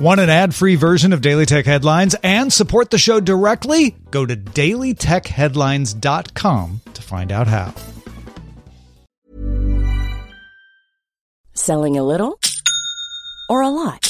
Want an ad free version of Daily Tech Headlines and support the show directly? Go to dailytechheadlines.com to find out how. Selling a little or a lot?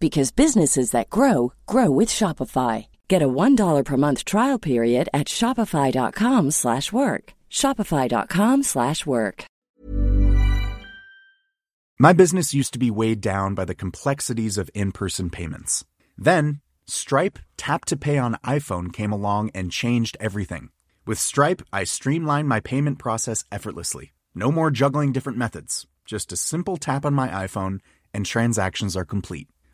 because businesses that grow grow with Shopify. Get a $1 per month trial period at shopify.com/work. shopify.com/work. My business used to be weighed down by the complexities of in-person payments. Then, Stripe Tap to Pay on iPhone came along and changed everything. With Stripe, I streamlined my payment process effortlessly. No more juggling different methods. Just a simple tap on my iPhone and transactions are complete.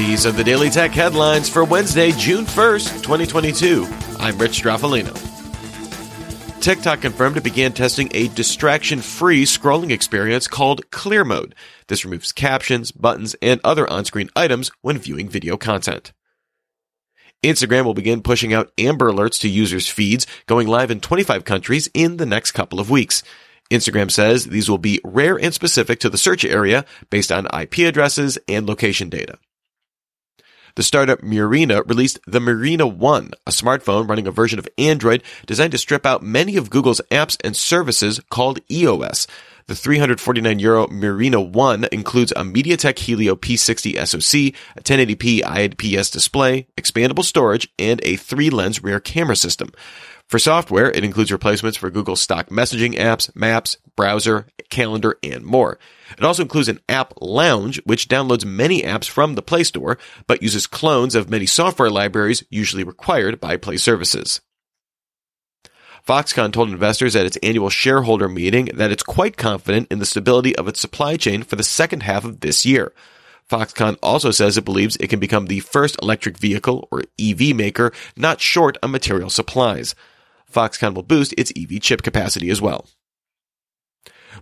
These are the Daily Tech headlines for Wednesday, June 1st, 2022. I'm Rich Stroffolino. TikTok confirmed it began testing a distraction free scrolling experience called Clear Mode. This removes captions, buttons, and other on screen items when viewing video content. Instagram will begin pushing out Amber Alerts to users' feeds, going live in 25 countries in the next couple of weeks. Instagram says these will be rare and specific to the search area based on IP addresses and location data. The startup Murena released the Murena One, a smartphone running a version of Android designed to strip out many of Google's apps and services called EOS. The 349 euro Murena One includes a MediaTek Helio P60 SoC, a 1080p IPS display, expandable storage, and a three-lens rear camera system. For software, it includes replacements for Google's stock messaging apps, maps, browser, calendar, and more. It also includes an app lounge, which downloads many apps from the Play Store, but uses clones of many software libraries usually required by Play services. Foxconn told investors at its annual shareholder meeting that it's quite confident in the stability of its supply chain for the second half of this year. Foxconn also says it believes it can become the first electric vehicle or EV maker not short on material supplies. Foxconn will boost its EV chip capacity as well.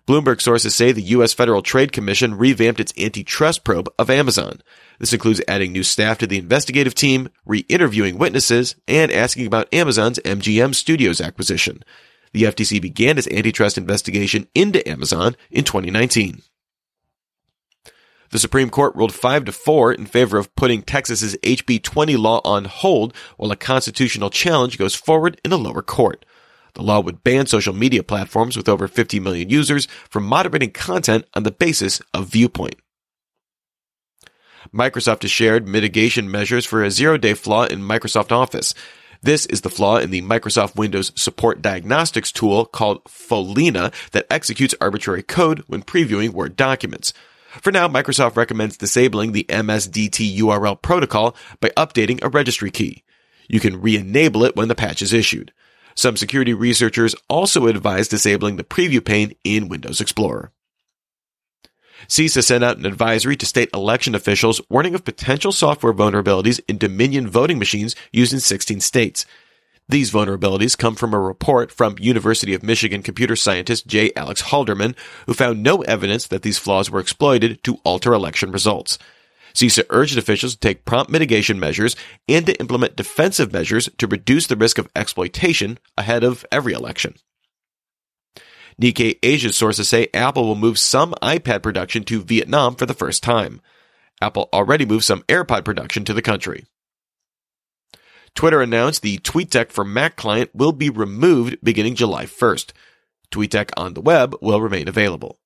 Bloomberg sources say the U.S. Federal Trade Commission revamped its antitrust probe of Amazon. This includes adding new staff to the investigative team, re-interviewing witnesses, and asking about Amazon's MGM Studios acquisition. The FTC began its antitrust investigation into Amazon in 2019. The Supreme Court ruled 5 to 4 in favor of putting Texas's HB 20 law on hold while a constitutional challenge goes forward in a lower court. The law would ban social media platforms with over 50 million users from moderating content on the basis of viewpoint. Microsoft has shared mitigation measures for a zero day flaw in Microsoft Office. This is the flaw in the Microsoft Windows support diagnostics tool called Follina that executes arbitrary code when previewing Word documents. For now, Microsoft recommends disabling the MSDT URL protocol by updating a registry key. You can re-enable it when the patch is issued. Some security researchers also advise disabling the preview pane in Windows Explorer. CISA sent out an advisory to state election officials warning of potential software vulnerabilities in Dominion voting machines used in 16 states. These vulnerabilities come from a report from University of Michigan computer scientist J. Alex Halderman, who found no evidence that these flaws were exploited to alter election results. CISA urged officials to take prompt mitigation measures and to implement defensive measures to reduce the risk of exploitation ahead of every election. Nikkei Asia sources say Apple will move some iPad production to Vietnam for the first time. Apple already moved some AirPod production to the country. Twitter announced the TweetDeck for Mac client will be removed beginning July 1st. TweetDeck on the web will remain available.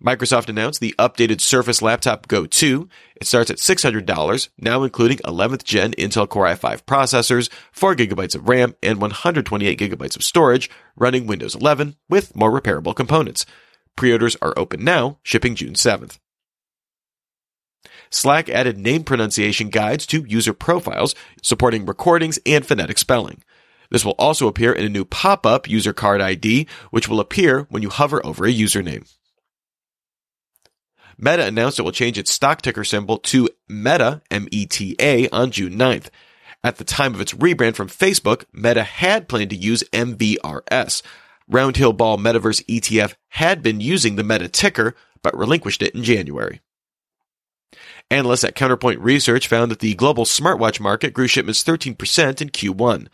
Microsoft announced the updated Surface Laptop Go 2. It starts at $600, now including 11th gen Intel Core i5 processors, 4 gigabytes of RAM, and 128 gigabytes of storage, running Windows 11 with more repairable components. Pre-orders are open now, shipping June 7th. Slack added name pronunciation guides to user profiles, supporting recordings and phonetic spelling. This will also appear in a new pop-up user card ID, which will appear when you hover over a username. Meta announced it will change its stock ticker symbol to Meta, M-E-T-A, on June 9th. At the time of its rebrand from Facebook, Meta had planned to use MVRS. Roundhill Ball Metaverse ETF had been using the Meta ticker, but relinquished it in January. Analysts at Counterpoint Research found that the global smartwatch market grew shipments 13% in Q1.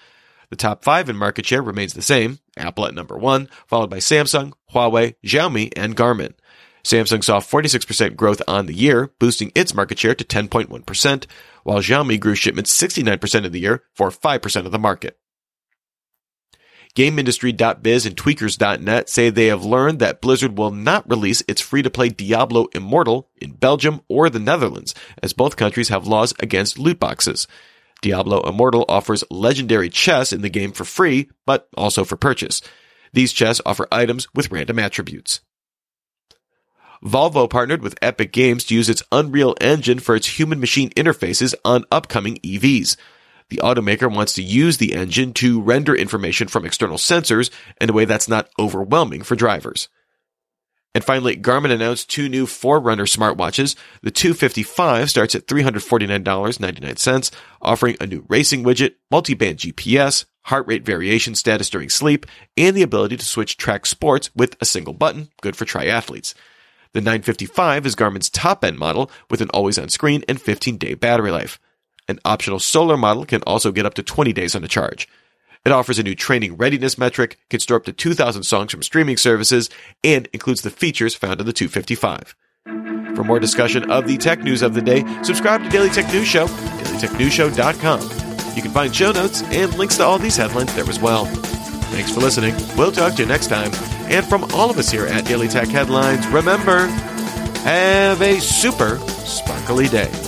The top five in market share remains the same, Apple at number one, followed by Samsung, Huawei, Xiaomi, and Garmin. Samsung saw 46% growth on the year, boosting its market share to 10.1%, while Xiaomi grew shipments 69% of the year for 5% of the market. GameIndustry.biz and Tweakers.net say they have learned that Blizzard will not release its free-to-play Diablo Immortal in Belgium or the Netherlands, as both countries have laws against loot boxes. Diablo Immortal offers legendary chests in the game for free, but also for purchase. These chests offer items with random attributes. Volvo partnered with Epic Games to use its Unreal Engine for its human machine interfaces on upcoming EVs. The automaker wants to use the engine to render information from external sensors in a way that's not overwhelming for drivers. And finally, Garmin announced two new Forerunner smartwatches. The 255 starts at $349.99, offering a new racing widget, multi-band GPS, heart rate variation status during sleep, and the ability to switch track sports with a single button, good for triathletes. The 955 is Garmin's top end model with an always on screen and 15 day battery life. An optional solar model can also get up to 20 days on a charge. It offers a new training readiness metric, can store up to 2,000 songs from streaming services, and includes the features found in the 255. For more discussion of the tech news of the day, subscribe to Daily Tech News Show, dailytechnewsshow.com. You can find show notes and links to all these headlines there as well. Thanks for listening. We'll talk to you next time. And from all of us here at Daily Tech Headlines, remember, have a super sparkly day.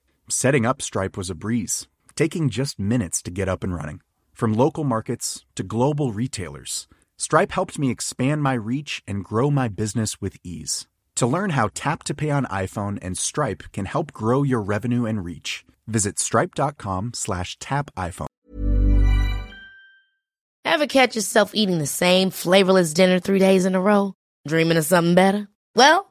Setting up Stripe was a breeze, taking just minutes to get up and running. From local markets to global retailers, Stripe helped me expand my reach and grow my business with ease. To learn how Tap to Pay on iPhone and Stripe can help grow your revenue and reach, visit stripe.com slash tap iPhone. Ever catch yourself eating the same flavorless dinner three days in a row? Dreaming of something better? Well,